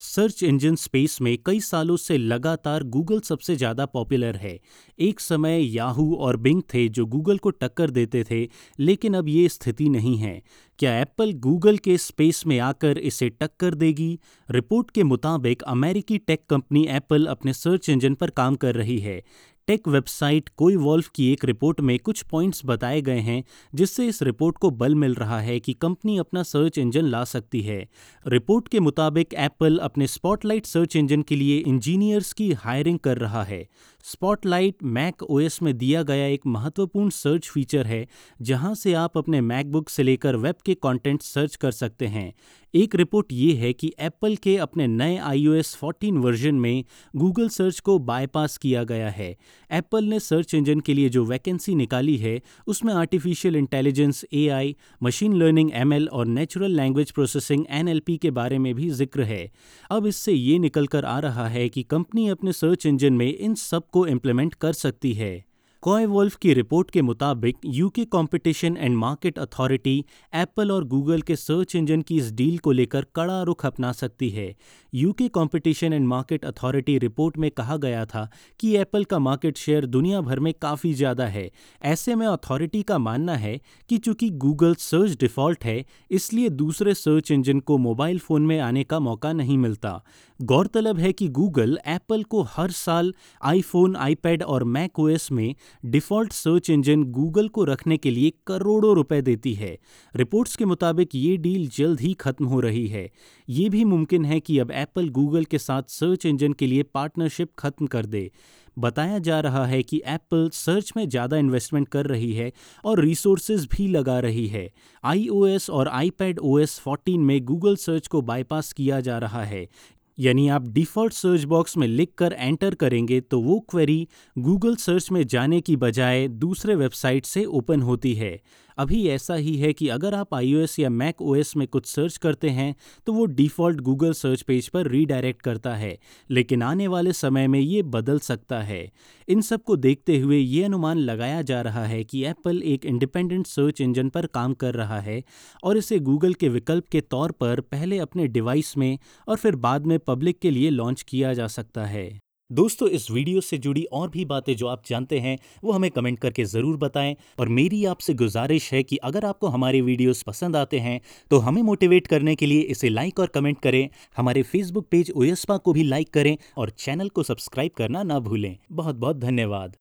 Search engine space में कई सालों से लगातार गूगल सबसे ज़्यादा पॉपुलर है। एक समय याहू और बिंग थे जो गूगल को टक्कर देते थे, लेकिन अब ये स्थिति नहीं है। क्या एप्पल गूगल के स्पेस में आकर इसे टक्कर देगी? रिपोर्ट के मुताबिक अमेरिकी टेक कंपनी एप्पल अपने सर्च इंजन पर काम कर रही है। टेक वेबसाइट कोई वॉल्फ की एक रिपोर्ट में कुछ पॉइंट्स बताए गए हैं, जिससे इस रिपोर्ट को बल मिल रहा है कि कंपनी अपना सर्च इंजन ला सकती है। रिपोर्ट के मुताबिक, एप्पल अपने स्पॉटलाइट सर्च इंजन के लिए इंजीनियर्स की हायरिंग कर रहा है। स्पॉटलाइट मैक ओएस में दिया गया एक महत्वपूर्ण सर्च फीचर है, जहाँ से आप अपने मैकबुक से लेकर वेब के कंटेंट सर्च कर सकते हैं। एक रिपोर्ट ये है कि एप्पल के अपने नए iOS 14 वर्जन में गूगल सर्च को बायपास किया गया है। एप्पल ने सर्च इंजन के लिए जो वैकेंसी निकाली है, उसमें artificial intelligence AI machine learning ML और नेचुरल लैंग्वेज प्रोसेसिंग एनएलपी के बारे में भी ज़िक्र है। अब इससे ये निकल कर आ रहा है कि कंपनी अपने सर्च इंजन में इन सब को इम्प्लीमेंट कर सकती है। वॉल्फ की रिपोर्ट के मुताबिक UK competition and market authority Apple और गूगल के सर्च इंजन की इस डील को लेकर कड़ा रुख अपना सकती है। UK competition and market authority report में कहा गया था कि एप्पल का मार्केट शेयर दुनिया भर में काफ़ी ज़्यादा है। ऐसे में अथॉरिटी का मानना है कि चूँकि गूगल सर्च डिफ़ॉल्ट है, इसलिए दूसरे सर्च इंजन को मोबाइल फ़ोन में आने का मौका नहीं मिलता। गौरतलब है कि गूगल एप्पल को हर साल आईफोन, आईपैड और मैक ओएस में डिफ़ॉल्ट सर्च इंजन गूगल को रखने के लिए करोड़ों रुपए देती है। रिपोर्ट्स के मुताबिक ये डील जल्द ही खत्म हो रही है। ये भी मुमकिन है कि अब एप्पल गूगल के साथ सर्च इंजन के लिए पार्टनरशिप खत्म कर दे। बताया जा रहा है कि एप्पल सर्च में ज़्यादा इन्वेस्टमेंट कर रही है और रिसोर्सेज भी लगा रही है। आईओएस और आईपैड ओएस 14 में गूगल सर्च को बाईपास किया जा रहा है। यानी आप डिफ़ॉल्ट सर्च बॉक्स में लिख कर एंटर करेंगे तो वो क्वेरी गूगल सर्च में जाने की बजाय दूसरे वेबसाइट से ओपन होती है। अभी ऐसा ही है कि अगर आप iOS या मैक ओएस में कुछ सर्च करते हैं तो वो डिफ़ॉल्ट गूगल सर्च पेज पर रीडायरेक्ट करता है, लेकिन आने वाले समय में ये बदल सकता है। इन सबको देखते हुए ये अनुमान लगाया जा रहा है कि एप्पल एक इंडिपेंडेंट सर्च इंजन पर काम कर रहा है और इसे गूगल के विकल्प के तौर पर पहले अपने डिवाइस में और फिर बाद में पब्लिक के लिए लॉन्च किया जा सकता है। दोस्तों, इस वीडियो से जुड़ी और भी बातें जो आप जानते हैं, वो हमें कमेंट करके ज़रूर बताएँ। और मेरी आपसे गुजारिश है कि अगर आपको हमारे वीडियोस पसंद आते हैं तो हमें मोटिवेट करने के लिए इसे लाइक और कमेंट करें। हमारे फेसबुक पेज ओयस्पा को भी लाइक करें और चैनल को सब्सक्राइब करना ना भूलें। बहुत बहुत धन्यवाद।